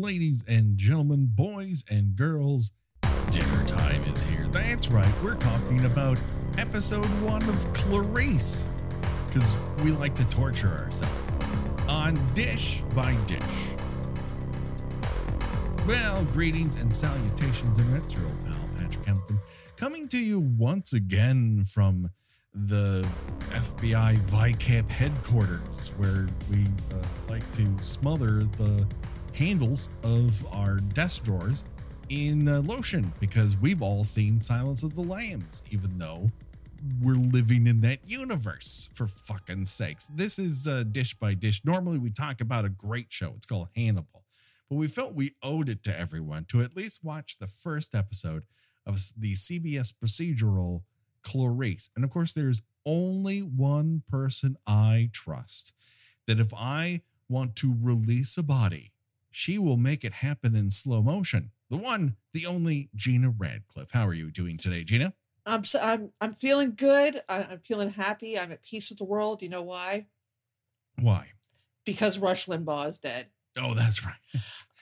ladies and gentlemen, boys and girls, dinner time is here. That's right, we're talking about episode one of Clarice, because we like to torture ourselves on Dish by Dish. Well, greetings and salutations, and it's your old pal Patrick Hampton coming to you once again from the FBI VICAP headquarters, where we uh, like to smother the handles of our desk drawers in uh, lotion because we've all seen Silence of the Lambs, even though we're living in that universe for fucking sakes. This is uh, Dish by Dish. Normally, we talk about a great show, it's called Hannibal, but we felt we owed it to everyone to at least watch the first episode of the CBS procedural Clarice. And of course, there's only one person I trust that if I want to release a body, she will make it happen in slow motion. The one, the only Gina Radcliffe. How are you doing today, Gina? I'm so, I'm I'm feeling good. I, I'm feeling happy. I'm at peace with the world. You know why? Why? Because Rush Limbaugh is dead. Oh, that's right.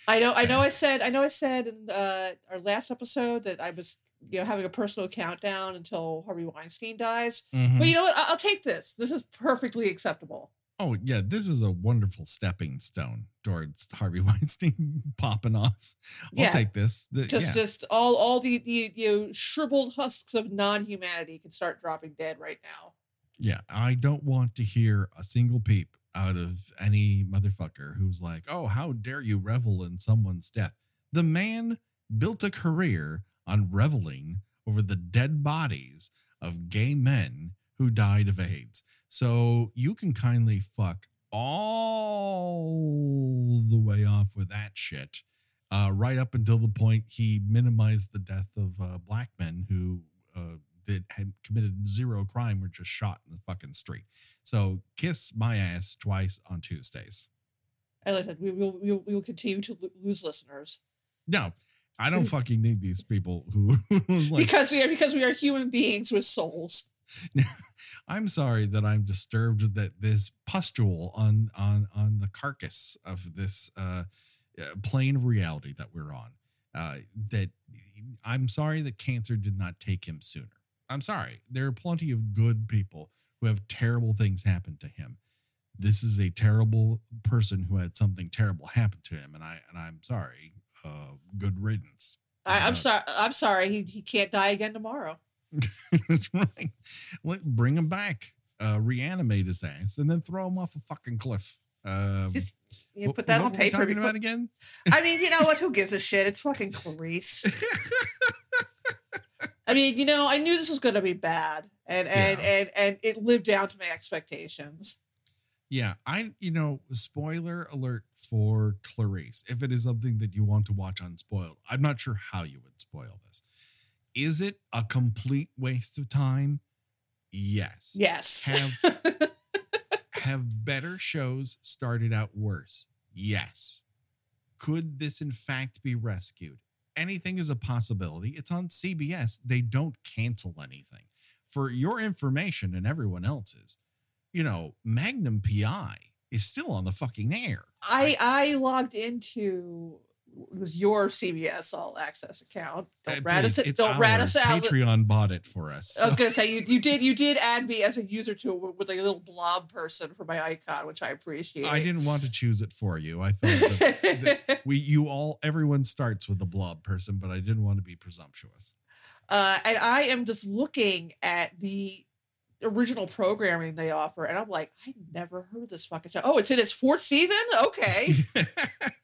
I know. I know. I said. I know. I said in uh, our last episode that I was, you know, having a personal countdown until Harvey Weinstein dies. Mhm. But you know what? I- I'll take this. This is perfectly acceptable. Oh, yeah, this is a wonderful stepping stone towards Harvey Weinstein popping off. I'll Yeah. take this. The- Just, yeah. just all, all the, the, you know, shriveled husks of non-humanity can start dropping dead right now. Yeah, I don't want to hear a single peep out of any motherfucker who's like, oh, how dare you revel in someone's death? The man built a career on reveling over the dead bodies of gay men who died of AIDS. So you can kindly fuck all the way off with that shit. Uh, right up until the point he minimized the death of uh, black men who uh, that had committed zero crime were just shot in the fucking street. So kiss my ass twice on Tuesdays. I said, we will, we will, we will continue to lose listeners No, I don't fucking need these people who like, because we are because we are human beings with souls. I'm sorry that I'm disturbed that this pustule on on on the carcass of this uh, uh, plane of reality that we're on. Uh, that I'm sorry that cancer did not take him sooner. I'm sorry. There are plenty of good people who have terrible things happen to him. This is a terrible person who had something terrible happen to him, and I and I'm sorry. Uh, good riddance. I, Uh, I'm sorry. I'm sorry. He he can't die again tomorrow. That's right. Let bring him back, uh, reanimate his ass, and then throw him off a fucking cliff. Um, Just you know, put that on paper. Talking about again? I mean, you know what? Who gives a shit? It's fucking Clarice. I mean, you know, I knew this was going to be bad, and and Yeah. and and it lived down to my expectations. Yeah, I you know, spoiler alert for Clarice. If it is something that you want to watch unspoiled, I'm not sure how you would spoil this. Is it a complete waste of time? Yes. Yes. Have have better shows started out worse? Yes. Could this in fact be rescued? Anything is a possibility. It's on CBS. They don't cancel anything. For your information and everyone else's, you know, Magnum PI is still on the fucking air. I I logged into it was your CBS All Access account. Don't rat us. Don't rat us out. Patreon bought it for us. I was gonna say you, you did you did add me as a user to it with like a little blob person for my icon, which I appreciate. I didn't want to choose it for you. I felt that, that we you all everyone starts with the blob person, but I didn't want to be presumptuous. uh, and I am just looking at the original programming they offer, and I'm like, I never heard this fucking show. Oh, it's in its fourth season. Okay,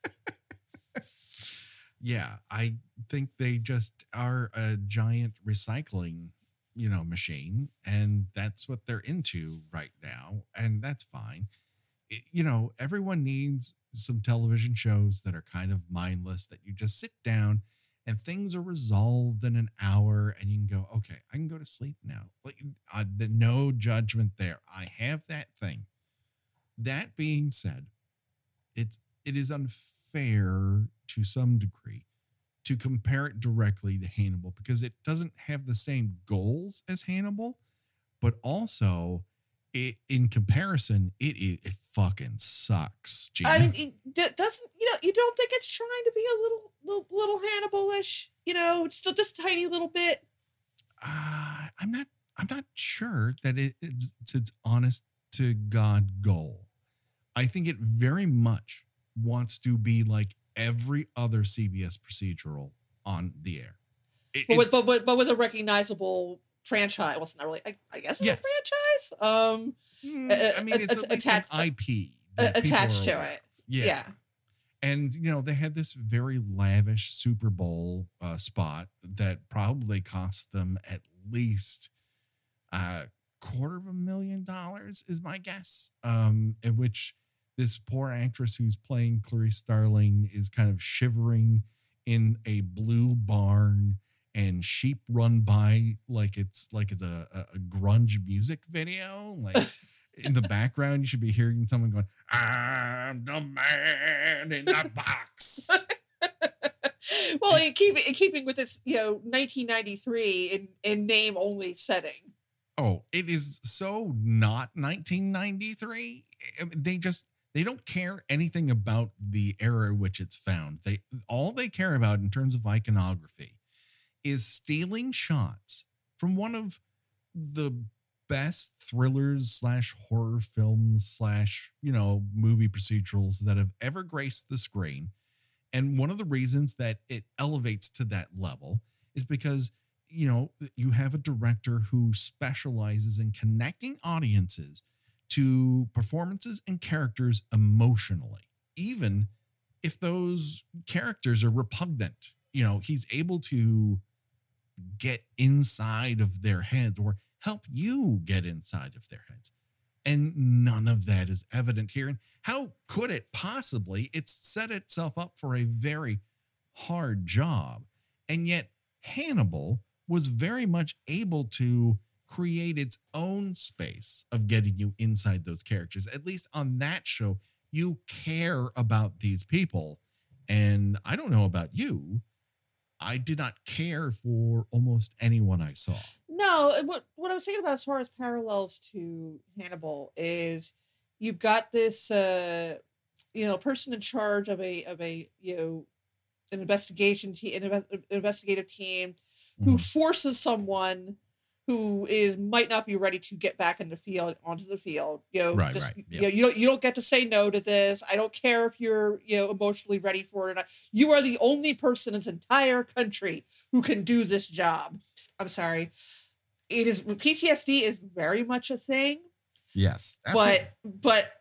yeah, I think they just are a giant recycling, you know, machine, and that's what they're into right now, and that's fine. It- you know, everyone needs some television shows that are kind of mindless that you just sit down and things are resolved in an hour and you can go, okay, I can go to sleep now. Like, uh, the, no judgment there. I have that thing. That being said, it's it is unfair to some degree to compare it directly to Hannibal because it doesn't have the same goals as Hannibal, but also it, in comparison, it, it it fucking sucks. Gina. I mean, it doesn't you know? You don't think it's trying to be a little little, little Hannibal-ish? You know, just a, just a tiny little bit. uh, I'm not. I'm not sure that it, it's, it's its honest to God goal. I think it very much wants to be like every other CBS procedural on the air. It- But with, but, but, but with a recognizable franchise. Well, it's not really. I, I guess it's Yes. a franchise. Um, Mm, uh, I mean, uh, it's uh, at least attached- an IP uh, attached to it. Yeah. yeah. And you know, they had this very lavish Super Bowl uh, spot that probably cost them at least a quarter of a million dollars, is my guess. Um, in which this poor actress who's playing Clarice Starling is kind of shivering in a blue barn and sheep run by like it's like it's a, a, grunge music video. Like in the background, you should be hearing someone going, I'm the man in the box. well, in keeping in keeping with its you know 1993 in in name only setting. Oh, it is so not 1993. They just they don't care anything about the era in which it's found. They all they care about in terms of iconography is stealing shots from one of the best thrillers slash horror films slash you know movie procedurals that have ever graced the screen. And one of the reasons that it elevates to that level is because you know you have a director who specializes in connecting audiences to performances and characters emotionally even if those characters are repugnant. You know he's able to get inside of their heads or help you get inside of their heads. And none of that is evident here. And how could it possibly? It's set itself up for a very hard job. And yet hannibal was very much able to create its own space of getting you inside those characters. At least on that show, you care about these people. And I don't know about you. I did not care for almost anyone I saw. No, what what I was thinking about as far as parallels to Hannibal is you've got this uh you know person in charge of a of a you know an investigation team an investigative team who Mhm. forces someone who is might not be ready to get back in the field onto the field you know Right, just, right, you know you don't you don't get to say no to this. I don't care if you're you know emotionally ready for it or not. You are the only person in this entire country who can do this job. I'm sorry. It is ptsd is very much a thing. Yes. but but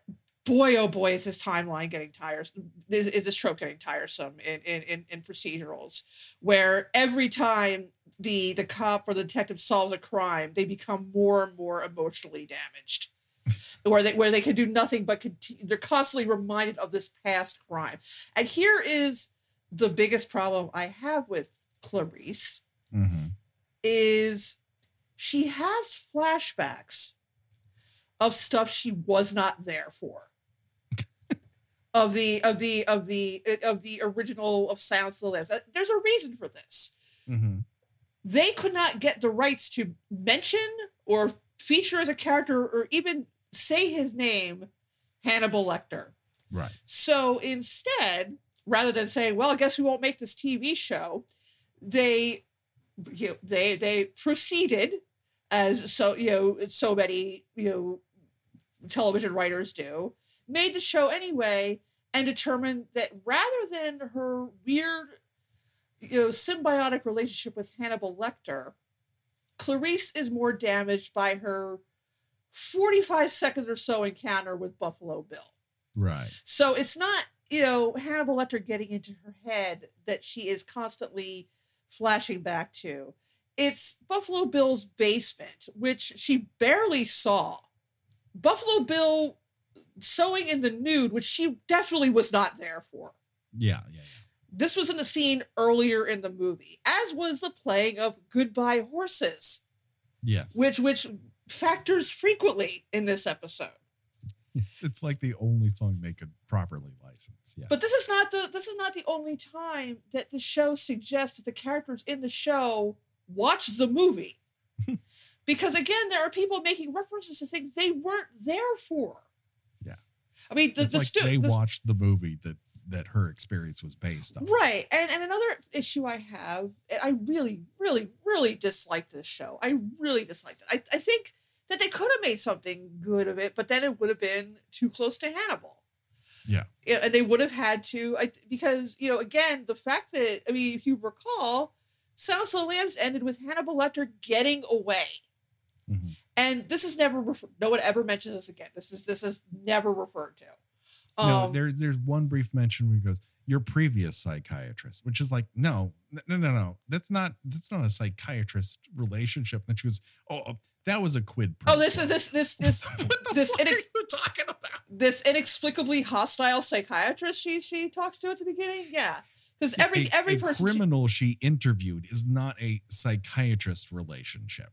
boy oh boy is this timeline getting tiresome is, is this trope getting tiresome in, in in in procedurals where every time the the cop or the detective solves a crime they become more and more emotionally damaged where they where they can do nothing but continue, they're constantly reminded of this past crime and here is the biggest problem i have with clarice Mhm. is she has flashbacks of stuff she was not there for. of the of the of the of the original of Silence of the Lambs. Uh, There's a reason for this. Mhm. They could not get the rights to mention or feature as a character or even say his name, Hannibal Lecter. Right. So instead, rather than saying, "Well, I guess we won't make this TV show," they you know, they they proceeded as so you know so many you know television writers do made the show anyway and determined that rather than her weird you know symbiotic relationship with Hannibal Lecter Clarice is more damaged by her 45 second or so encounter with Buffalo Bill Right. so it's not, you know, Hannibal Lecter getting into her head that she is constantly flashing back to. It's Buffalo Bill's basement, which she barely saw. Buffalo Bill sewing in the nude, which she definitely was not there for. Yeah. Yeah. yeah. This was in a scene earlier in the movie, as was the playing of Goodbye Horses, Yes. which which factors frequently in this episode. it's like the only song they could properly license. Yeah. But this is not the this is not the only time that the show suggests that the characters in the show watch the movie. because again, there are people making references to things they weren't there for. Yeah. I mean, the, it's the like stu- they the- watched the movie that that her experience was based on. Right. And and another issue I have, and I really, really, really dislike this show. I really disliked it. I, I think that they could have made something good of it, but then it would have been too close to Hannibal. Yeah. Yeah, and they would have had to I, because, you know, again, the fact that I mean, if you recall, Silence of the Lambs ended with Hannibal Lecter getting away. Mhm. And this is never refer- no one ever mentions this again. This is this is never referred to. No, Um, there, there's one brief mention where he goes, "Your previous psychiatrist," which is like, no, no, no, no, that's not that's not a psychiatrist relationship. And she goes, "Oh, oh, that was a quid." pro Oh, this is this this this what the this fuck inex- are you talking about? this inexplicably hostile psychiatrist she she talks to at the beginning. Yeah, because every A- every a person, she- criminal she interviewed is not a psychiatrist relationship.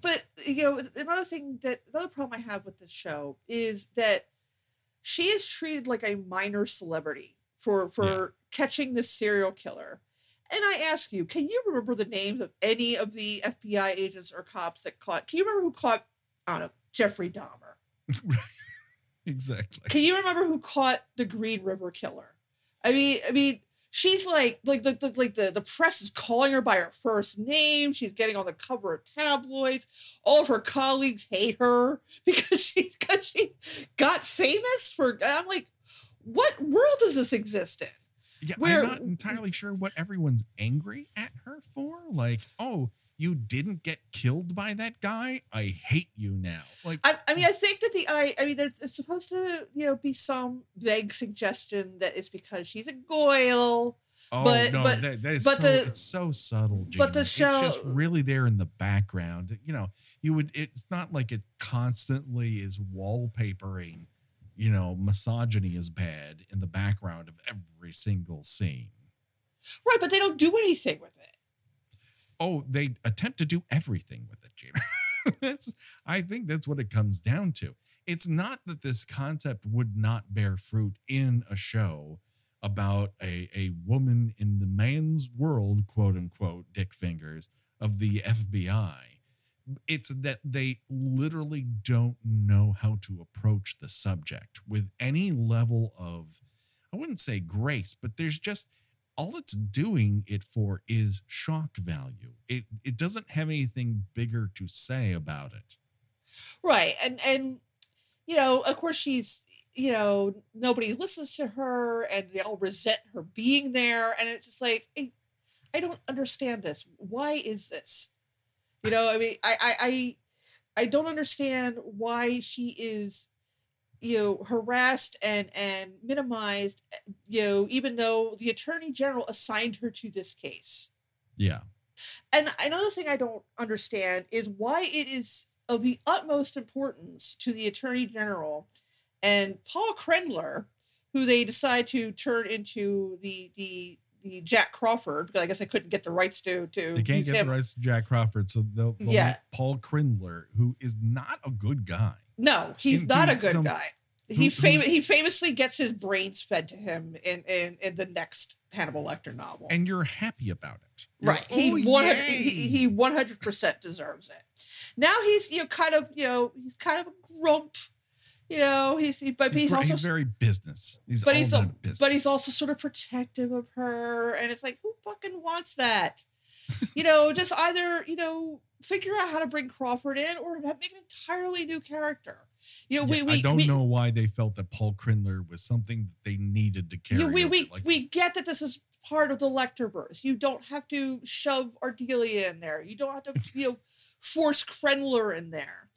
but you know, another thing that another problem I have with this show is that she is treated like a minor celebrity for for Yeah. catching this serial killer. And I ask you, can you remember the names of any of the FBI agents or cops that caught? Can you remember who caught? I don't know, Jeffrey Dahmer. Exactly. Can you remember who caught the Green River Killer? I mean, I mean, she's like, like, the, the, like the the press is calling her by her first name. She's getting on the cover of tabloids. All of her colleagues hate her because she because she got famous for. I'm like, what world does this exist in? Yeah, Where- I'm not entirely sure what everyone's angry at her for. Like, oh, you didn't get killed by that guy. I hate you now. Like, I, I mean, I think that the I, I mean, there's it's supposed to you know be some vague suggestion that it's because she's a Goyle. oh but- no, but- that, that is but so, the- it's so subtle. but the show- it's just really there in the background. You know, you would. It's not like it constantly is wallpapering. You know, misogyny is bad in the background of every single scene. Right, but they don't do anything with it. Oh they attempt to do everything with it Gina. that's i think that's what it comes down to it's not that this concept would not bear fruit in a show about a, a woman in the man's world quote unquote dick fingers of the fbi it's that they literally don't know how to approach the subject with any level of i wouldn't say grace but there's just all it's doing it for is shock value. It it doesn't have anything bigger to say about it. Right. And and you know, of course she's you know, nobody listens to her and they all resent her being there. And it's just like I, I don't understand this. Why is this? You know, I mean, I I I, I don't understand why she is you know harassed and and minimized you know even though the attorney general assigned her to this case Yeah. and another thing I don't understand is why it is of the utmost importance to the Attorney General and Paul Krendler, who they decide to turn into the the the Jack Crawford because I guess they couldn't get the rights to to They can't get him. the rights to Jack Crawford, so they'll, they'll Yeah. Paul Krendler, who is not a good guy. No, he's into not a good some- guy. He fam- he famously gets his brains fed to him in in, in the next Hannibal Lecter novel. And you're happy about it. You're right. like, He "Oh, one yay." he he one hundred percent deserves it. Now he's you know kind of you know he's kind of a grump. You know he's he, but he's, ver- also very business. He's but all he's business. but he's also sort of protective of her, and it's like who fucking wants that? You know, just either you know figure out how to bring Crawford in or have- make an entirely new character. You know, Yeah, we, we I don't we, know why they felt that Paul Krendler was something that they needed to carry. Yeah, we we, like- we get that this is part of the Lecterverse. You don't have to shove Ardelia in there. You don't have to, you know, force Krendler in there.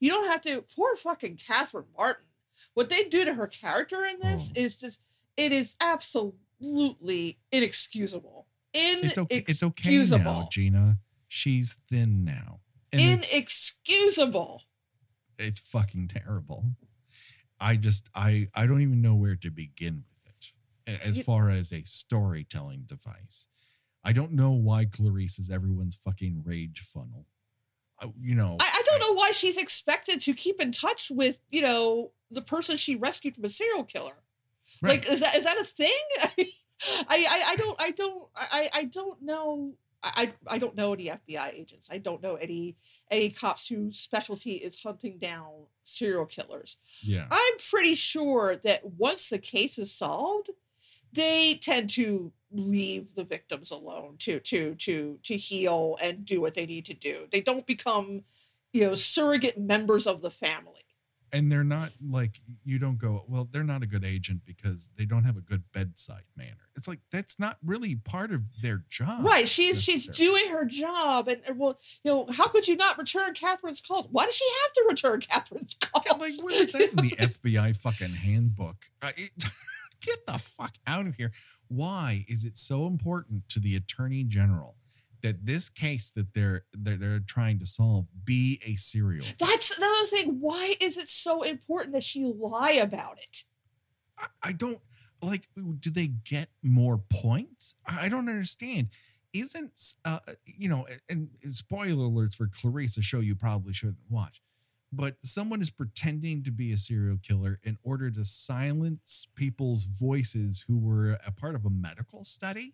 You don't have to. Poor fucking Catherine Martin. What they do to her character in this Oh. is just. It is absolutely inexcusable. it's okay. It's okay now, Gina. She's thin now, and Inexcusable. it's fucking terrible. I just I I don't even know where to begin with it as You- far as a storytelling device. I don't know why Clarice is everyone's fucking rage funnel. I, you know, I, I don't know why she's expected to keep in touch with, you know, the person she rescued from a serial killer. Right. Like, is that is that a thing? I, I I don't I don't I I don't know I I don't know any FBI agents. I don't know any any cops whose specialty is hunting down serial killers. Yeah. I'm pretty sure that once the case is solved, they tend to leave the victims alone to to to to heal and do what they need to do. They don't become, you know, surrogate members of the family. And they're not like you don't go well they're not a good agent because they don't have a good bedside manner it's like that's not really part of their job Right. She's she's doing her job, and well, you know, how could you not return Catherine's calls? Why does she have to return Catherine's calls? Yeah, like where is that in the fbi fucking handbook Uh, it- get the fuck out of here why is it so important to the attorney general that this case that they're that they're trying to solve be a serial That's another thing. Why is it so important that she lie about it? I, I don't like. Do they get more points? I don't understand. Isn't uh you know? And, and spoiler alerts for Clarice, a show you probably shouldn't watch. But someone is pretending to be a serial killer in order to silence people's voices who were a part of a medical study.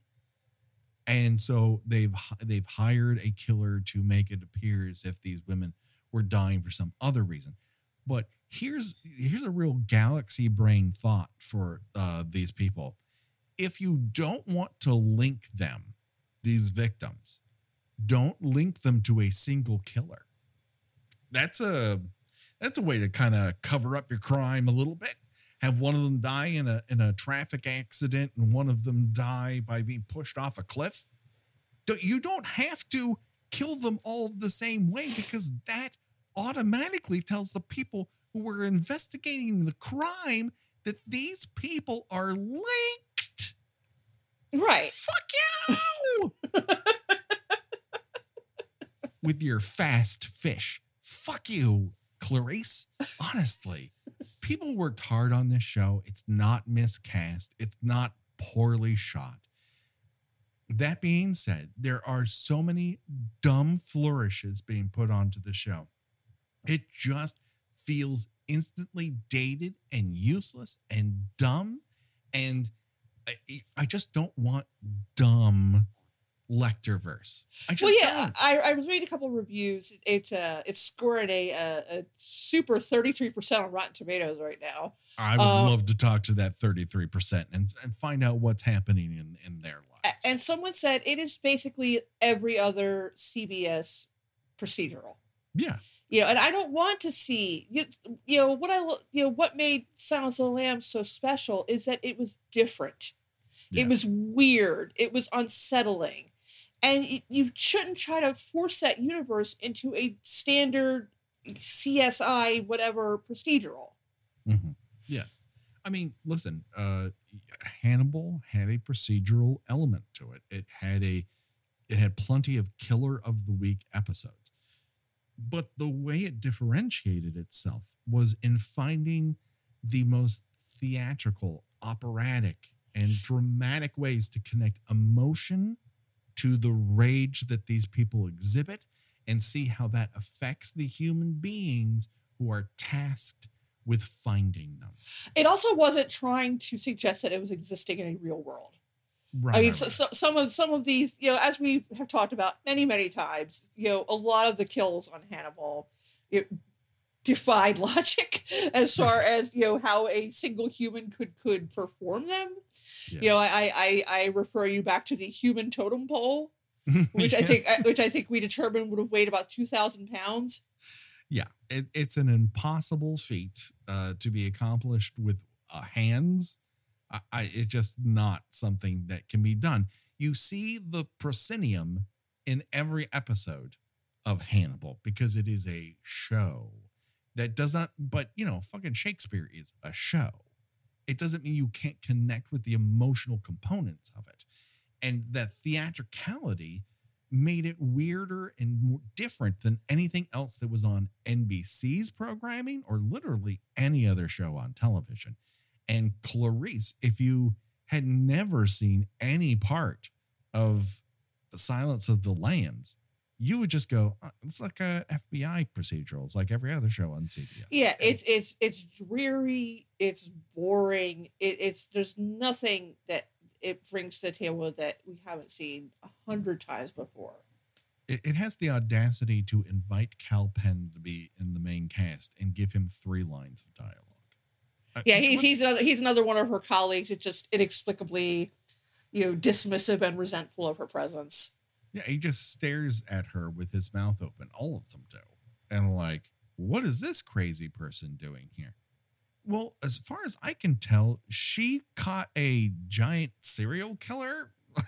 And so they've they've hired a killer to make it appear as if these women were dying for some other reason. But here's here's a real galaxy brain thought for uh, these people. If you don't want to link them, these victims, don't link them to a single killer. That's a that's a way to kind of cover up your crime a little bit. Have one of them die in a in a traffic accident and one of them die by being pushed off a cliff. You don't have to kill them all the same way because that automatically tells the people who were investigating the crime that these people are linked. Right. Fuck you! With your fast fish. Fuck you, Clarice. Honestly, people worked hard on this show. It's not miscast, it's not poorly shot. That being said, there are so many dumb flourishes being put onto the show. It just feels instantly dated and useless and dumb. And I, I just don't want dumb Lecterverse. I just Well, yeah. I, I was reading a couple of reviews. It's uh, it's scoring a, a, a super thirty three percent on Rotten Tomatoes right now. I would uh, love to talk to that 33% and, and find out what's happening in, in their lives. And someone said it is basically every other CBS procedural. yeah. You know, and I don't want to see you, you know what I you know what made Silence of the Lambs so special is that it was different. Yeah. It was weird. It was unsettling. And you shouldn't try to force that universe into a standard CSI whatever procedural. Mhm. Yes. I mean, listen, uh Hannibal had a procedural element to it. It had a it had plenty of killer of the week episodes. But the way it differentiated itself was in finding the most theatrical, operatic, and dramatic ways to connect emotion to the rage that these people exhibit and see how that affects the human beings who are tasked with finding them. It also wasn't trying to suggest that it was existing in a real world. Right. I mean, so, so, some of some of these, you know, as we have talked about many, many times, you know, a lot of the kills on Hannibal it defied logic as far as you know how a single human could could perform them. Yeah. You know, I, I I refer you back to the human totem pole, which I think which I think we determined would have weighed about two thousand pounds. yeah, it, it's an impossible feat uh, to be accomplished with uh, hands. I, I, it's just not something that can be done. You see the proscenium in every episode of Hannibal because it is a show that does not, but you know, fucking Shakespeare is a show. It doesn't mean you can't connect with the emotional components of it. And that theatricality made it weirder and more different than anything else that was on NBC's programming or literally any other show on television. And Clarice, if you had never seen any part of the Silence of the Lambs, you would just go, "Uh, it's like a FBI procedural. It's like every other show on CBS. Yeah, it's it's it's dreary. It's boring. It, it's there's nothing that it brings to the table that we haven't seen a hundred times before. It, it has the audacity to invite Kal Penn to be in the main cast and give him three lines of dialogue. Uh, Yeah, he's he's another he's another one of her colleagues it's just inexplicably, you know, dismissive and resentful of her presence. Yeah, he just stares at her with his mouth open. All of them do. And like, what is this crazy person doing here? Well, as far as I can tell, she caught a giant serial killer.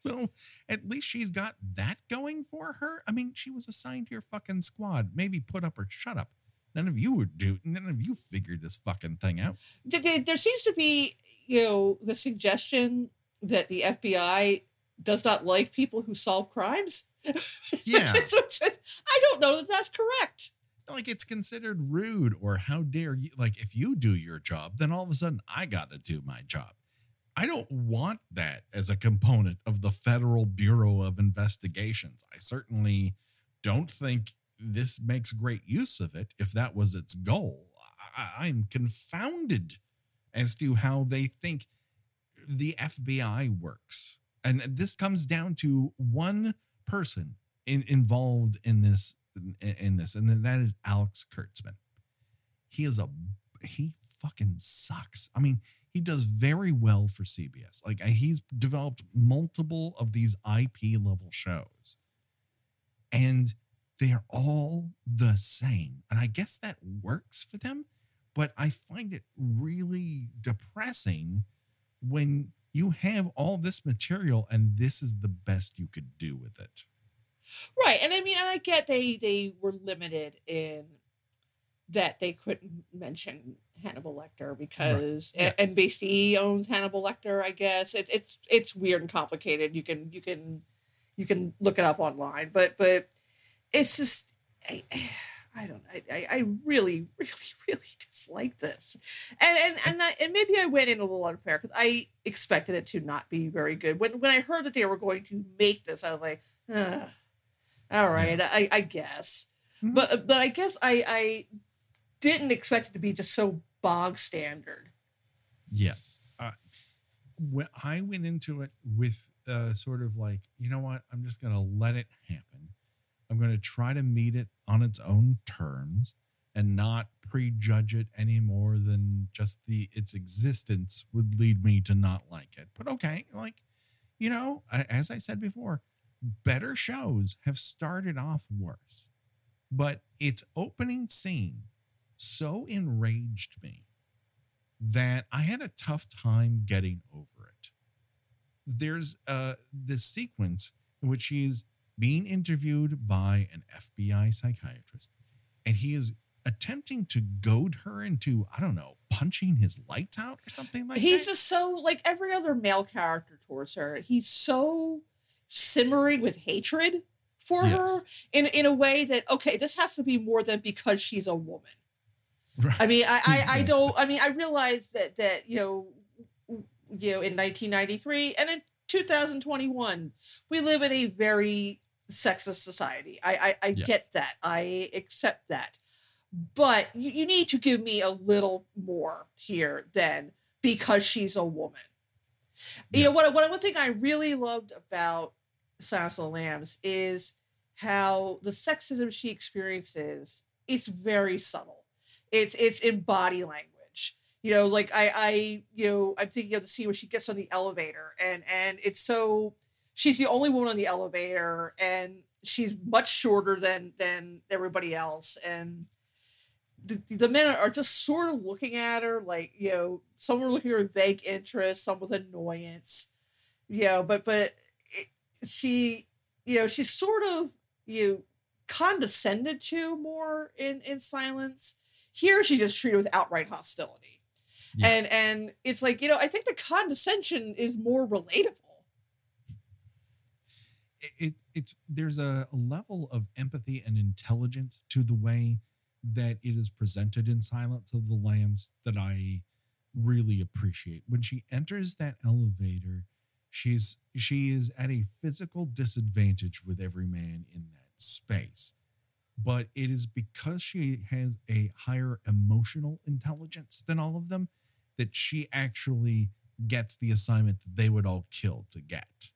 so at least she's got that going for her. I mean, she was assigned to your fucking squad. Maybe put up or shut up. None of you would do. None of you figured this fucking thing out. Th- th- There seems to be, you know, the suggestion that the FBI does not like people who solve crimes. Yeah. I don't know that that's correct. like it's considered rude or how dare you like if you do your job then all of a sudden i got to do my job i don't want that as a component of the federal bureau of investigations i certainly don't think this makes great use of it if that was its goal I, i'm confounded as to how they think the fbi works and this comes down to one person in, involved in this in, this, and that is Alex Kurtzman. He is a he fucking sucks. I mean, he does very well for CBS. Like he's developed multiple of these IP level shows, and they're all the same. And I guess that works for them, but I find it really depressing when you have all this material and this is the best you could do with it. Right. And I mean, and I get they they were limited in that they couldn't mention Hannibal Lecter because Yes. NBC owns Hannibal Lecter, I guess. It's it's it's weird and complicated. You can you can you can look it up online, but but it's just I, I don't I, I I really really really dislike this, and and and, I, and maybe I went in a little unfair because I expected it to not be very good. When when I heard that they were going to make this, I was like, Ugh, all right, I I guess, Mhm. but but I guess I I didn't expect it to be just so bog standard. Yes. Uh, when I went into it with uh, sort of like, you know what, I'm just going to let it happen. I'm going to try to meet it on its own terms and not prejudge it any more than just the its existence would lead me to not like it. But okay, like, you know, as I said before, better shows have started off worse. But its opening scene so enraged me that I had a tough time getting over it. There's uh, this sequence in which he is being interviewed by an FBI psychiatrist, and he is attempting to goad her into, I don't know, punching his lights out or something like he's that. He's just so like every other male character towards her. He's so simmering with hatred for Yes. her in in a way that okay, this has to be more than because she's a woman. Right. I mean, I I, I don't. I mean, I realize that that you know, you know, in 1993 and in 2021, we live in a very sexist society. I I, I Yes. get that. I accept that. But you, you need to give me a little more here than because she's a woman. You know, what, what one thing I really loved about Silence of the Lambs is how the sexism she experiences it's very subtle. It's it's in body language. You know, like I I you know I'm thinking of the scene where she gets on the elevator and and it's so she's the only woman on the elevator and she's much shorter than than everybody else and the, the men are just sort of looking at her like you know some are looking at her with vague interest some with annoyance you know but but it, she you know she's sort of you know, condescended to more in in silence here she's just treated with outright hostility Yeah. and and it's like you know i think the condescension is more relatable it, it it's there's a, a level of empathy and intelligence to the way that it is presented in Silence of the Lambs that I really appreciate. When she enters that elevator, she's she is at a physical disadvantage with every man in that space. But it is because she has a higher emotional intelligence than all of them that she actually gets the assignment that they would all kill to get.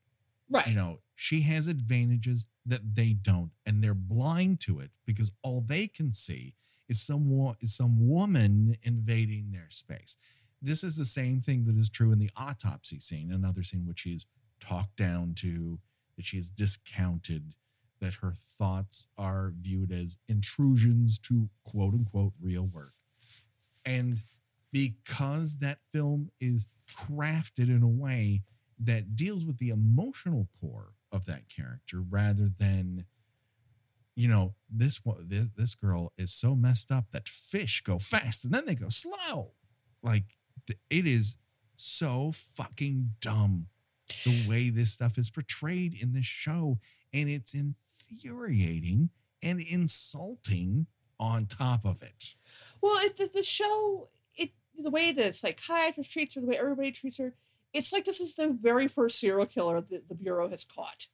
Right. You know, she has advantages that they don't, and they're blind to it because all they can see is some wo- is some woman invading their space. This is the same thing that is true in the autopsy scene, another scene which she's talked down to, that she is discounted, that her thoughts are viewed as intrusions to quote unquote real work. And because that film is crafted in a way that deals with the emotional core of that character rather than you know this this, this girl is so messed up that fish go fast and then they go slow. Like it is so fucking dumb the way this stuff is portrayed in this show and it's infuriating and insulting on top of it. Well, it, the, the show, it the way the psychiatrist treats her, the way everybody treats her, it's like this is the very first serial killer that the bureau has caught,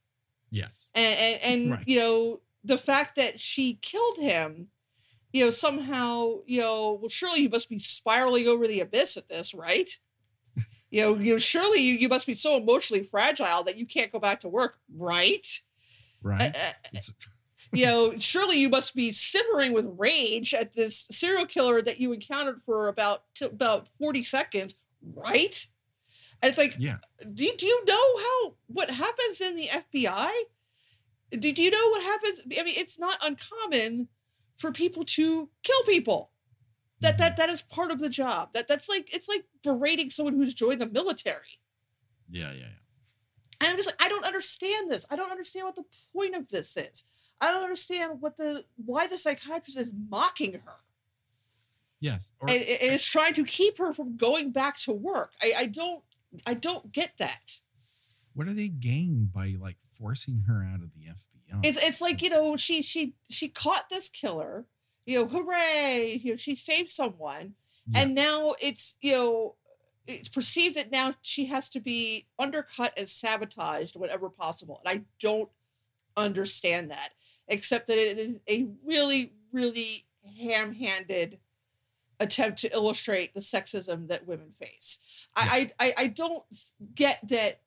yes and and, and Right. you know the fact that she killed him, you know somehow you know well surely you must be spiraling over the abyss at this, right? you know, you know surely you, you must be so emotionally fragile that you can't go back to work, right? right Uh, uh, you know, surely you must be simmering with rage at this serial killer that you encountered for about t- about forty seconds, right? And it's like, yeah do you, do you know how what happens in the FBI? Do, do you know what happens? I mean, it's not uncommon for people to kill people. That that that is part of the job. That that's like it's like berating someone who's joined the military. yeah yeah yeah And I'm just like, I don't understand this. I don't understand what the point of this is. I don't understand what the why the psychiatrist is mocking her yes or and, and is trying to keep her from going back to work. I, I don't I don't get that. what are they gain by like forcing her out of the FBI? It's it's like you know she she she caught this killer. You know, hooray! You know, she saved someone, Yeah. and now it's you know it's perceived that now she has to be undercut and sabotaged whenever possible, and I don't understand that. Except that it is a really really ham-handed attempt to illustrate the sexism that women face. I, I I I don't get that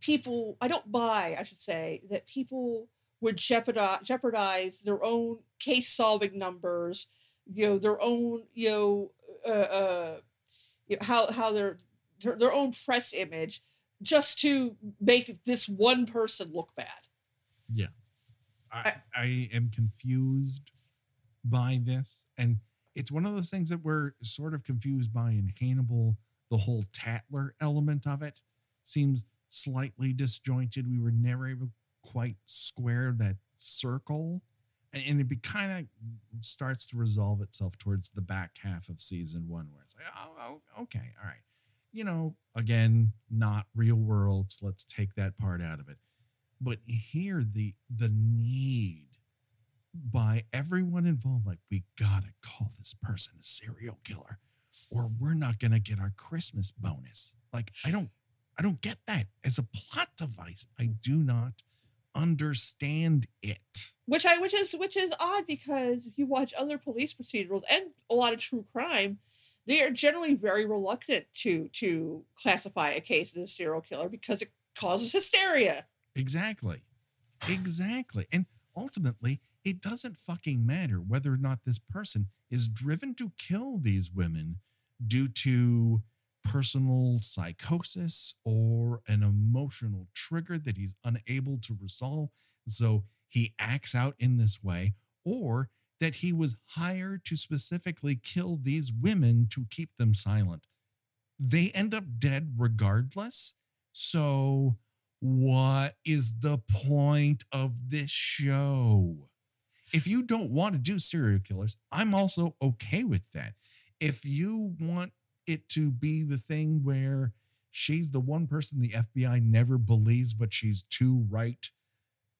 people. I don't buy. I should say that people would jeopardize jeopardize their own case solving numbers. You know their own you know uh, uh you know, how how their, their their own press image just to make this one person look bad. Yeah. I, I am confused by this. And it's one of those things that we're sort of confused by in Hannibal. The whole Tatler element of it seems slightly disjointed. We were never able quite square that circle. And, it kind of starts to resolve itself towards the back half of season one, where it's like, oh, oh, okay, all right. You know, again, not real world. So let's take that part out of it but here the the need by everyone involved like we gotta call this person a serial killer or we're not gonna get our christmas bonus. Like i don't i don't get that as a plot device. I do not understand it. Which I which is which is odd because if you watch other police procedurals and a lot of true crime, they are generally very reluctant to to classify a case as a serial killer because it causes hysteria. exactly. Exactly. And ultimately it doesn't fucking matter whether or not this person is driven to kill these women due to personal psychosis or an emotional trigger that he's unable to resolve. So he acts out in this way, or that he was hired to specifically kill these women to keep them silent. They end up dead regardless. So, what is the point of this show? If you don't want to do serial killers, I'm also okay with that. If you want it to be the thing where she's the one person the FBI never believes, but she's too right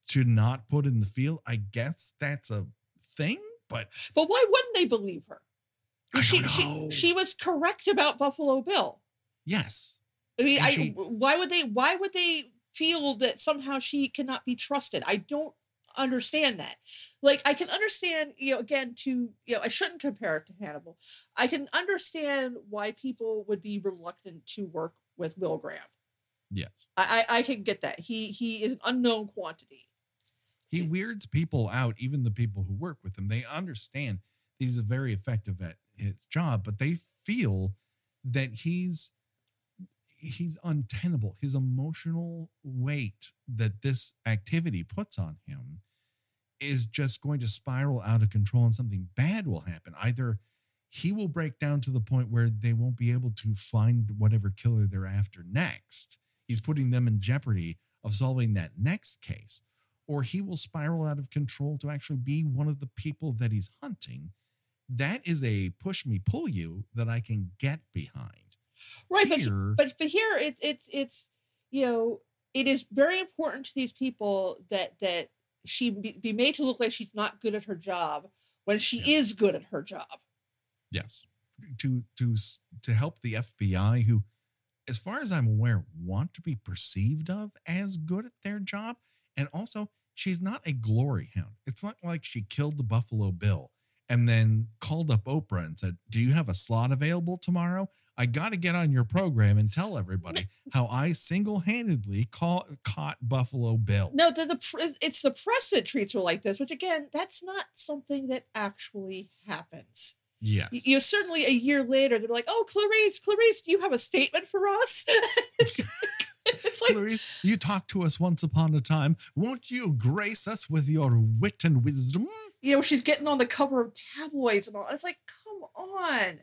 to not put in the field, I guess that's a thing. But But why wouldn't they believe her? She, she she was correct about Buffalo Bill. yes, I mean, And I she- why would they why would they feel that somehow she cannot be trusted? I don't understand that. Like I can understand, you know, again to you know, I shouldn't compare it to Hannibal. I can understand why people would be reluctant to work with Will Graham. Yes. I, I I can get that. He he is an unknown quantity. He weirds people out, even the people who work with him. They understand that he's a very effective at his job, but they feel that he's he's untenable. His emotional weight that this activity puts on him is just going to spiral out of control and something bad will happen. Either he will break down to the point where they won't be able to find whatever killer they're after next. He's putting them in jeopardy of solving that next case, or he will spiral out of control to actually be one of the people that he's hunting. That is a push me pull you that I can get behind. Right, Here- but but but here it's it's it's you know it is very important to these people that that she be, made to look like she's not good at her job when she Yeah. is good at her job. Yes, to to to help the FBI, who, as far as I'm aware, want to be perceived of as good at their job, and also she's not a glory hound. It's not like she killed the Buffalo Bill and then called up Oprah and said, "Do you have a slot available tomorrow? I got to get on your program and tell everybody how I single-handedly caught Buffalo Bill." No, the, the it's the press that treats her like this, which again, that's not something that actually happens. Yes, You, you know, certainly a year later, they're like, "Oh, Clarice, Clarice, do you have a statement for us?" it's, like, Clarice, you talked to us once upon a time. Won't you grace us with your wit and wisdom? you know, she's getting on the cover of tabloids and all. It's like, come on,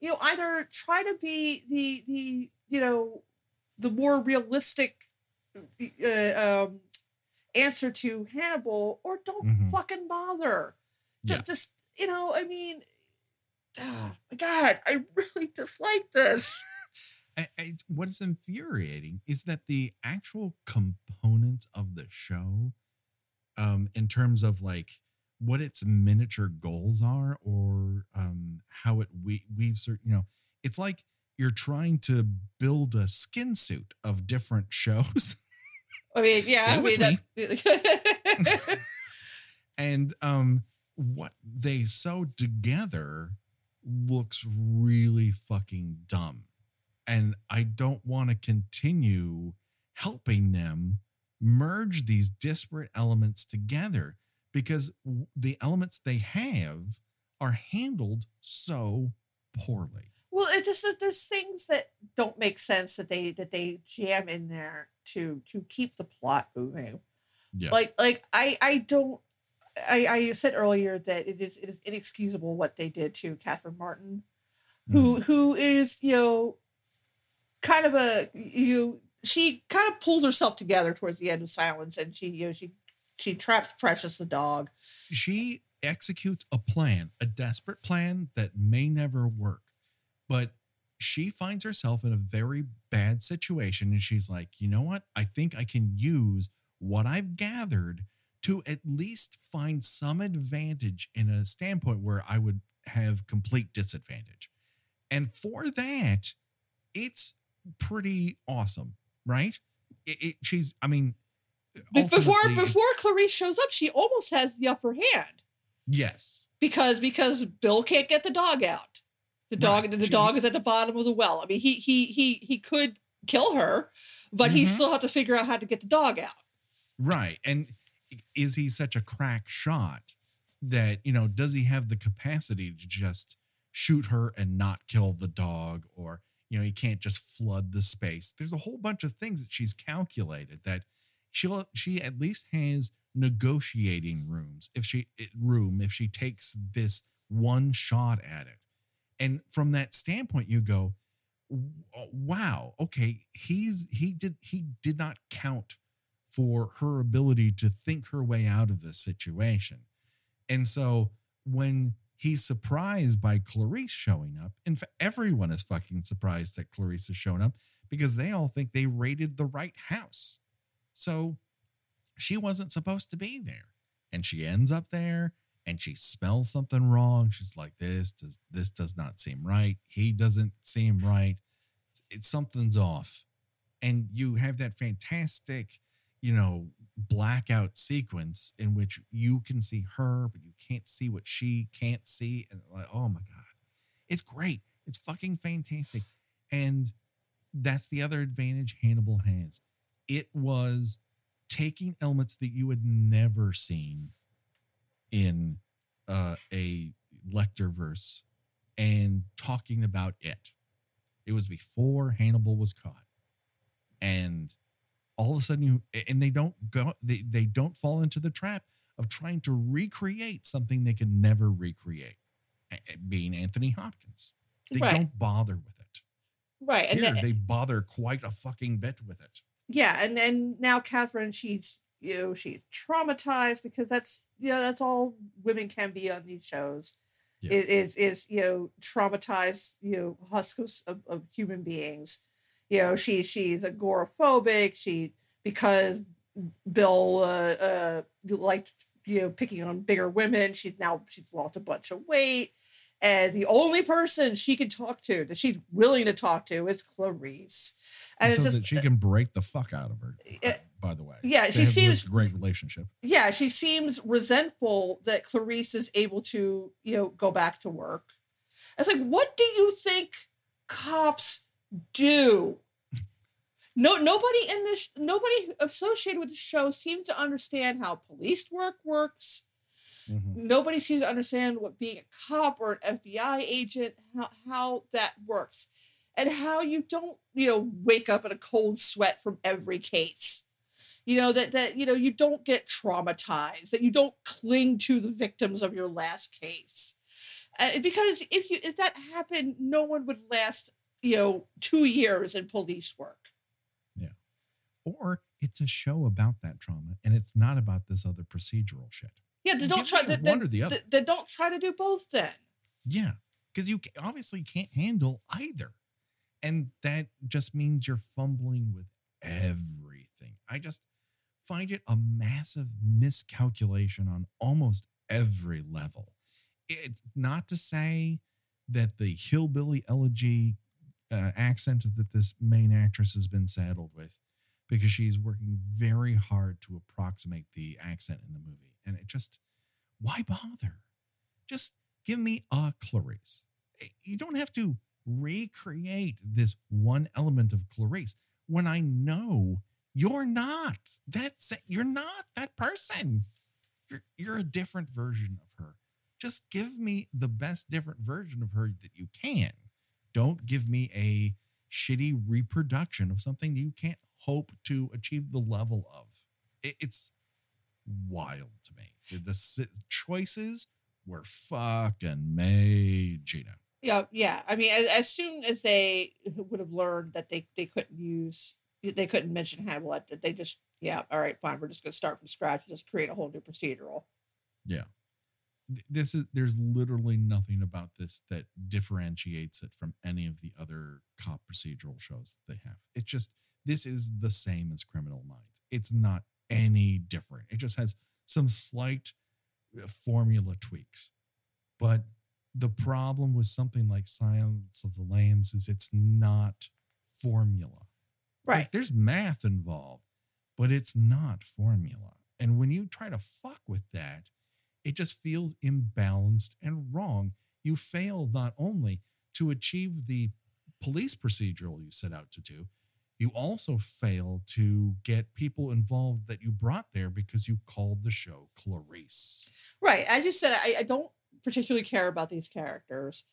you know, either try to be the the you know the more realistic uh, um, answer to Hannibal, or don't Mhm. fucking bother. Yeah. Just you know, I mean, my God, I really dislike this. I, I, what is infuriating is that the actual components of the show, um, in terms of like what its miniature goals are or um, how it we- weaves, you know, it's like you're trying to build a skin suit of different shows. I mean, yeah, I mean, that, and um what they sew together looks really fucking dumb and i don't want to continue helping them merge these disparate elements together because the elements they have are handled so poorly. Well, it just there's things that don't make sense that they that they jam in there to to keep the plot moving. yeah. Like like I I don't I I said earlier that it is it is inexcusable what they did to Catherine Martin, who mm. who is you know kind of a you she kind of pulls herself together towards the end of Silence and she you know she she traps Precious the dog. she executes a plan, a desperate plan that may never work. But she finds herself in a very bad situation and she's like, you know what? I think I can use what I've gathered to at least find some advantage in a standpoint where I would have complete disadvantage. And for that, it's pretty awesome, right? It, it, she's, I mean, Before before Clarice shows up, she almost has the upper hand. yes, because because Bill can't get the dog out. The dog Right. the She- dog is at the bottom of the well. I mean, he he he he could kill her, but he Mhm. still have to figure out how to get the dog out. Right. And is he such a crack shot that, you know, does he have the capacity to just shoot her and not kill the dog? Or, you know, he can't just flood the space. There's a whole bunch of things that she's calculated that she'll she at least has negotiating rooms if she it- room if she takes this one shot at it. And from that standpoint, you go, uh, wow, okay, he's he did he did not count for her ability to think her way out of this situation. And so when he's surprised by Clarice showing up, in fact, everyone is fucking surprised that Clarice has shown up because they all think they raided the right house. So she wasn't supposed to be there. And she ends up there and she smells something wrong. She's like, this does this does not seem right. He doesn't seem right. It's something's off. And you have that fantastic you know, blackout sequence in which you can see her, but you can't see what she can't see. And like, oh my God. It's great. It's fucking fantastic. And that's the other advantage Hannibal has. It was taking elements that you had never seen in uh, a Lecterverse and talking about it. It was before Hannibal was caught, and all of a sudden you and they don't go they, they don't fall into the trap of trying to recreate something they can never recreate, being Anthony Hopkins. They Right. don't bother with it. right and Here, then, they bother quite a fucking bit with it. yeah and then now catherine she's you know she's traumatized because that's you know that's all women can be on these shows Yeah. is, is is you know traumatized you know husks of, of human beings you know she she's agoraphobic she because bill uh, uh liked you know picking on bigger women she's now she's lost a bunch of weight and the only person she can talk to that she's willing to talk to is clarice and so it's just that she can break the fuck out of her. Uh, by the way, yeah, They she seems- great relationship. yeah, she seems resentful that Clarice is able to, you know, go back to work. It's like, what do you think cops do? No, nobody in this, nobody associated with the show seems to understand how police work works. Mhm. Nobody seems to understand what being a cop or an FBI agent, how, how that works, and how you don't, you know, wake up in a cold sweat from every case you know that that you know you don't get traumatized that you don't cling to the victims of your last case uh, because if you if that happened no one would last you know two years in police work Yeah. Or it's a show about that trauma, and it's not about this other procedural shit. yeah they don't try one they, or the other. they, they don't try to do both then Yeah, because you obviously can't handle either, and that just means you're fumbling with everything. I just find it a massive miscalculation on almost every level. It's not to say that the hillbilly elegy uh, accent that this main actress has been saddled with, because she's working very hard to approximate the accent in the movie, and it just why bother? Just give me a Clarice. Eh, You don't have to recreate this one element of Clarice when I know you're not. That's. You're not that person. You're you're a different version of her. Just give me the best different version of her that you can. Don't give me a shitty reproduction of something that you can't hope to achieve the level of. It- it's wild to me. The choices were fucking made, Gina. yeah yeah i mean as, as soon as they would have learned that they they couldn't use they couldn't mention hannibal that they just yeah all right fine we're just going to start from scratch and just create a whole new procedural Th- This is there's literally nothing about this that differentiates it from any of the other cop procedural shows that they have. It's just this is the same as Criminal Minds. It's not any different. It just has some slight uh, formula tweaks. But the problem with something like Silence of the Lambs is it's not formula. Like, right there's math involved, but it's not formula. And when you try to fuck with that, it just feels imbalanced and wrong. You fail not only to achieve the police procedural you set out to do, you also fail to get people involved that you brought there because you called the show Clarice. Right. As you said, I, I don't particularly care about these characters.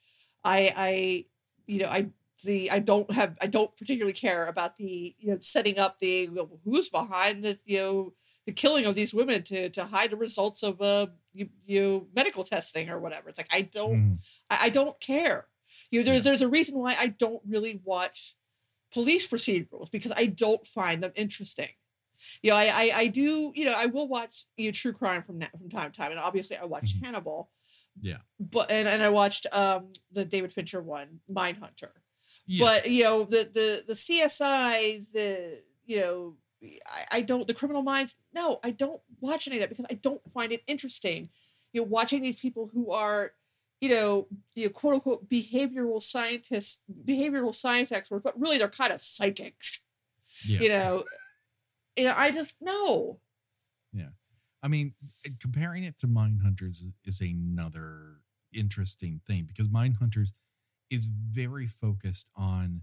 I I you know, I the I don't have I don't particularly care about the you know setting up the who's behind the you know the killing of these women to to hide the results of uh you, you medical testing or whatever. It's like I don't Mhm. I, I don't care. You know, there's Yeah. there's a reason why I don't really watch police procedurals because I don't find them interesting. You know, I I, I do you know I will watch you know, true crime from from time to time, and obviously I watched Mhm. Hannibal. Yeah. But and, and I watched um the David Fincher one, Mindhunter. Yes. But you know the the the CSIs, the you know I, I don't the Criminal Minds. No, I don't watch any of that because I don't find it interesting. You know, watching these people who are you know, you know, quote unquote behavioral scientists, behavioral science experts, but really they're kind of psychics. yeah. You know, you know, I just no. Yeah I mean, comparing it to Mindhunters Hunters is another interesting thing because Mindhunters is very focused on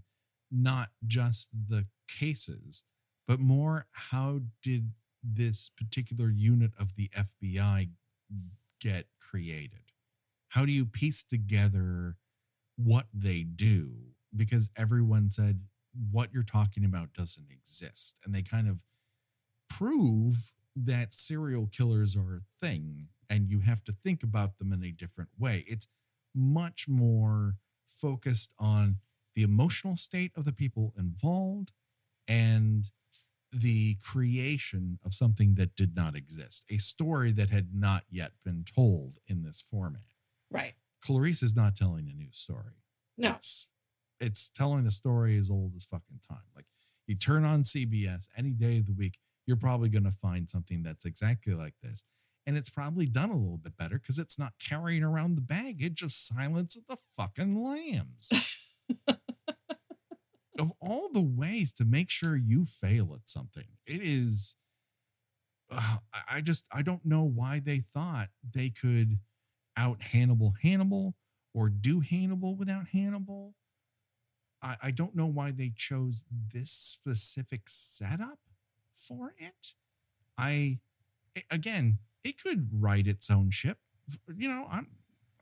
not just the cases, but more how did this particular unit of the FBI get created? How do you piece together what they do? Because everyone said what you're talking about doesn't exist. And they kind of prove that serial killers are a thing and you have to think about them in a different way. It's much more focused on the emotional state of the people involved and the creation of something that did not exist, a story that had not yet been told in this format. Right. Clarice is not telling a new story. No. It's, it's telling a story as old as fucking time. Like you turn on CBS any day of the week, you're probably going to find something that's exactly like this. And it's probably done a little bit better because it's not carrying around the baggage of Silence of the fucking Lambs. of all the ways to make sure you fail at something, it is. Uh, I- just I don't know why they thought they could out Hannibal Hannibal or do Hannibal without Hannibal. I, I don't know why they chose this specific setup for it. I again, it could write its own ship. You know, I'm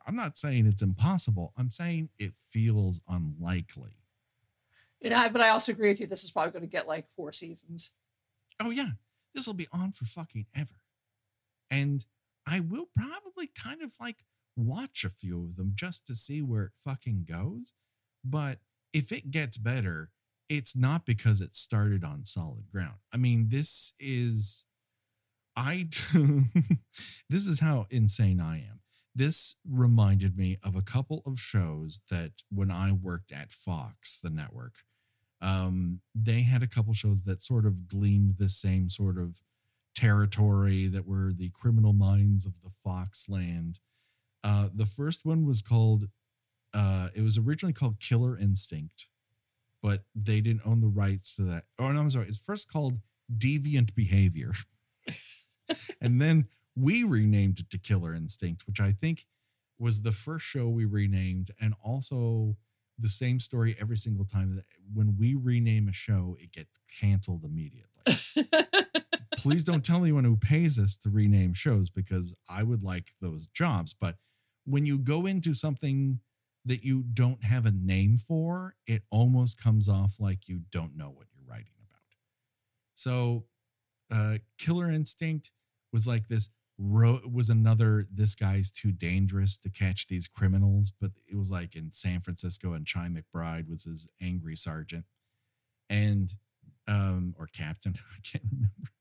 I'm not saying it's impossible. I'm saying it feels unlikely. But I also agree with you. This is probably going to get like four seasons. Oh yeah, this will be on for fucking ever. And I will probably kind of like watch a few of them just to see where it fucking goes. But if it gets better, it's not because it started on solid ground. I mean, this is I this is how insane I am. This reminded me of a couple of shows that when I worked at Fox, the network, um, they had a couple shows that sort of gleaned the same sort of territory that were the criminal minds of the Fox land. Uh, the first one was called, uh, it was originally called Killer Instinct, but they didn't own the rights to that. Oh, no, I'm sorry. It's first called Deviant Behavior. and then we renamed it to Killer Instinct, which I think was the first show we renamed, and also the same story every single time that when we rename a show, it gets canceled immediately. Please don't tell anyone who pays us to rename shows because I would like those jobs. But when you go into something that you don't have a name for, it almost comes off like you don't know what you're writing about. So, uh, Killer Instinct was like this. Ro- was another. This guy's too dangerous to catch these criminals, but it was like in San Francisco, and Chi McBride was his angry sergeant, and um, or captain. I can't remember,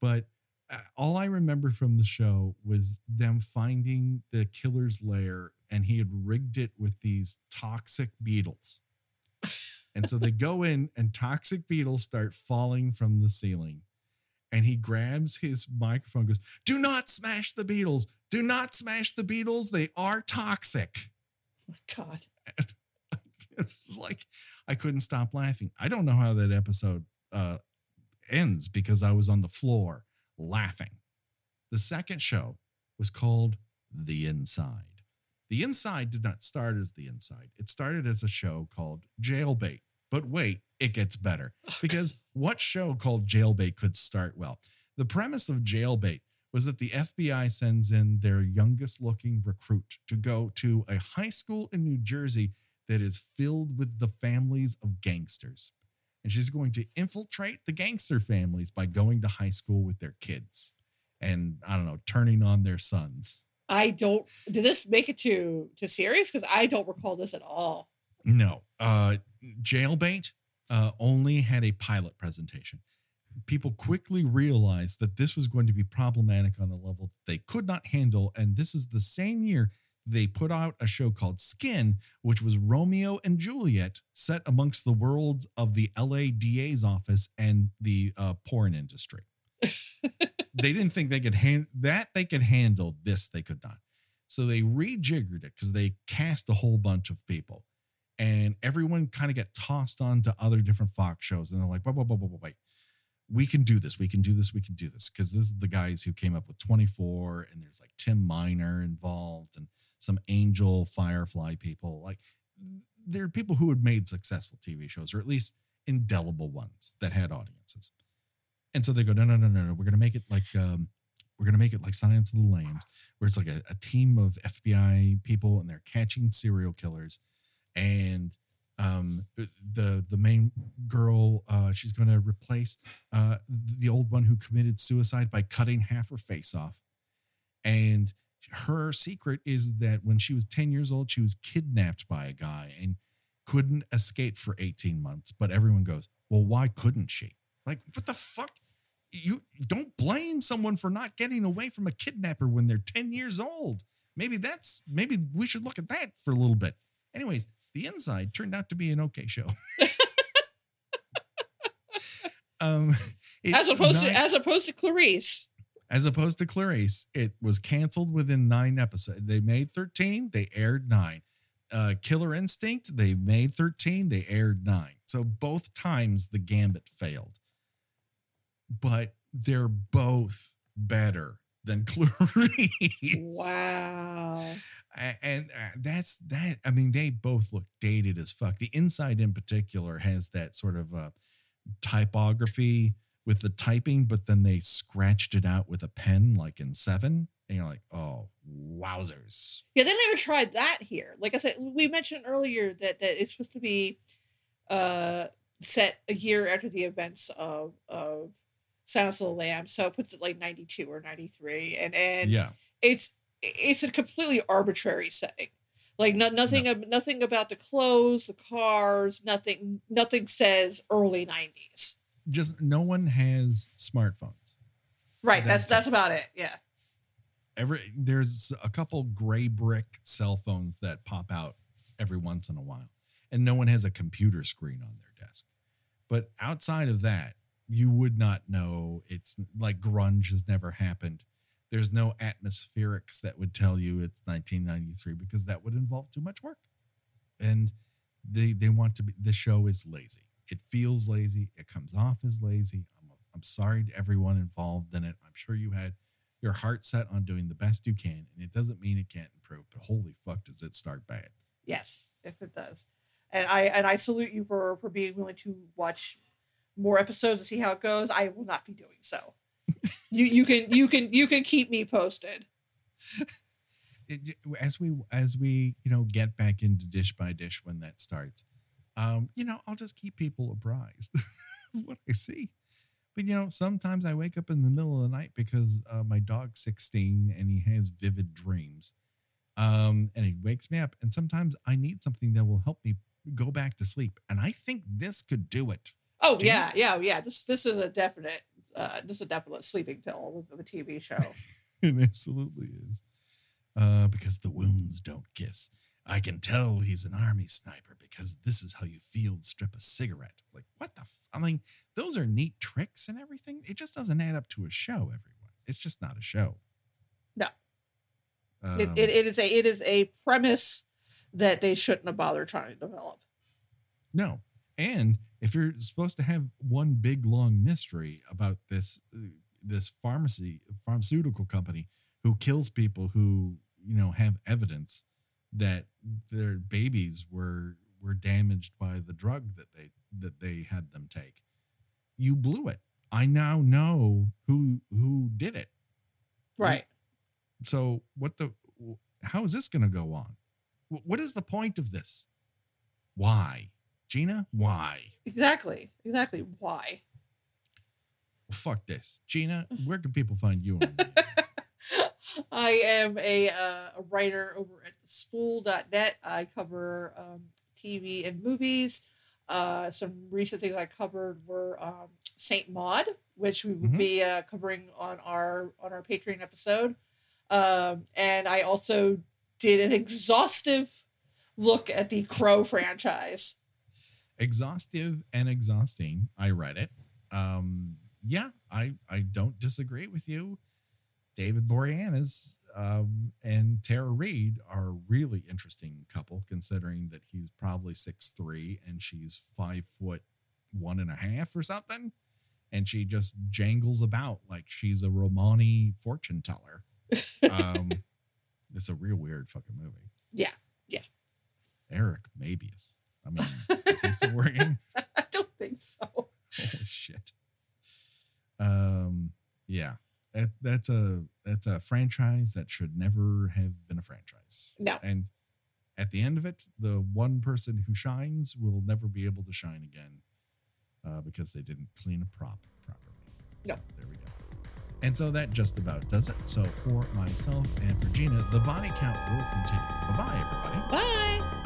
but uh, all I remember from the show was them finding the killer's lair, and he had rigged it with these toxic beetles. And so they go in, and toxic beetles start falling from the ceiling. And he grabs his microphone, and goes, Do not smash the beetles. Do not smash the beetles. They are toxic. my God. It was like I couldn't stop laughing. I don't know how that episode uh, ends because I was on the floor laughing. The second show was called The Inside. The Inside did not start as The Inside, it started as a show called Jailbait. But wait, it gets better because what show called Jailbait could start well? The premise of Jailbait was that the FBI sends in their youngest looking recruit to go to a high school in New Jersey that is filled with the families of gangsters. And she's going to infiltrate the gangster families by going to high school with their kids and, I don't know, turning on their sons. I don't. Did this make it to to series? Because I don't recall this at all. No, uh, Jailbait uh, only had a pilot presentation. People quickly realized that this was going to be problematic on a level that they could not handle. And this is the same year they put out a show called Skin, which was Romeo and Juliet set amongst the worlds of the LA DA's office and the uh, porn industry. they didn't think they could hand that they could handle this they could not so they rejiggered it because they cast a whole bunch of people and everyone kind of got tossed on to other different fox shows and they're like wait, wait, wait, wait, wait, we can do this we can do this we can do this because this is the guys who came up with 24 and there's like Tim Minear involved and some angel firefly people like there are people who had made successful TV shows, or at least indelible ones that had audiences. And so they go, no, no, no, no, no. We're gonna make it like um, we're gonna make it like Science of the Lambs, where it's like a, a team of FBI people and they're catching serial killers, and um, the the main girl, uh, she's gonna replace uh, the old one who committed suicide by cutting half her face off, and her secret is that when she was 10 years old, she was kidnapped by a guy and couldn't escape for 18 months. But everyone goes, well, why couldn't she? Like, what the fuck? You don't blame someone for not getting away from a kidnapper when they're 10 years old. Maybe that's, maybe we should look at that for a little bit. Anyways, the inside turned out to be an okay show. um, as opposed to as opposed to Clarice. as opposed to Clarice, it was canceled within nine episodes. They made 13, they aired nine. Uh, Killer Instinct, they made 13, they aired nine. So both times the gambit failed. But they're both better than Clarice. Wow. And uh, that's that. I mean, they both look dated as fuck. The inside in particular has that sort of uh, typography with the typing, but then they scratched it out with a pen, like in Seven. And you're like, oh, wowzers. Yeah, they never tried that here. Like I said, we mentioned earlier that that it's supposed to be uh set a year after the events of of Silence of the Lamb, so it puts it like ninety two or ninety three, and and yeah. it's it's a completely arbitrary setting. Like no, nothing ab- nothing about the clothes, the cars, nothing nothing says early nineties. Just no one has smartphones. Right, That's that's that's about it. Yeah. Every there's a couple gray brick cell phones that pop out every once in a while, and no one has a computer screen on their desk. But outside of that, you would not know. It's like grunge has never happened. There's no atmospherics that would tell you it's 1993 because that would involve too much work. And they they want to be the show is lazy. It feels lazy. It comes off as lazy. I'm I'm sorry to everyone involved in it. I'm sure you had your heart set on doing the best you can, and it doesn't mean it can't improve. But holy fuck, does it start bad? Yes, yes, it does. And I and I salute you for for being willing to watch more episodes to see how it goes. I will not be doing so. you you can you can you can keep me posted. as we as we you know get back into dish by dish when that starts um you know i'll just keep people apprised of what i see but you know sometimes i wake up in the middle of the night because uh, my dog's 16 and he has vivid dreams um and he wakes me up and sometimes i need something that will help me go back to sleep and i think this could do it Oh Do you- yeah, yeah, yeah. This this is a definite uh this is a definite sleeping pill of a TV show. it absolutely is. Uh, because the wounds don't kiss. I can tell he's an army sniper because this is how you field strip a cigarette. Like, what the? F- I mean, those are neat tricks and everything. It just doesn't add up to a show, everyone. It's just not a show. No. Um, it, it, it is a it is a premise that they shouldn't have bothered trying to develop. No. And if you're supposed to have one big long mystery about this this pharmacy pharmaceutical company who kills people who, you know, have evidence that their babies were were damaged by the drug that they that they had them take. You blew it. I now know who who did it. Right. So what the how is this going to go on? What is the point of this? Why? Gina, why? Exactly. Exactly. Why? Well, fuck this. Gina, where can people find you? I am a, uh, a writer over at spool.net. I cover um, TV and movies. Uh, some recent things I covered were um, Saint Maud, which we will Mhm. be uh, covering on our on our Patreon episode. Um, and I also did an exhaustive look at the Crow franchise. Exhaustive and exhausting. I read it. Um, yeah, I I don't disagree with you. David Boreanaz um, and Tara Reid are a really interesting couple, considering that he's probably six three and she's five foot one and a half or something, and she just jangles about like she's a Romani fortune teller. Um, it's a real weird fucking movie. Yeah, yeah. Eric Mabius. I mean, is he still working? I don't think so. Holy shit. Um, yeah, that, that's a that's a franchise that should never have been a franchise. No. And at the end of it, the one person who shines will never be able to shine again uh, because they didn't clean a prop properly. No. There we go. And so that just about does it. So for myself and for Gina, the body count will continue. Bye bye, everybody. Bye.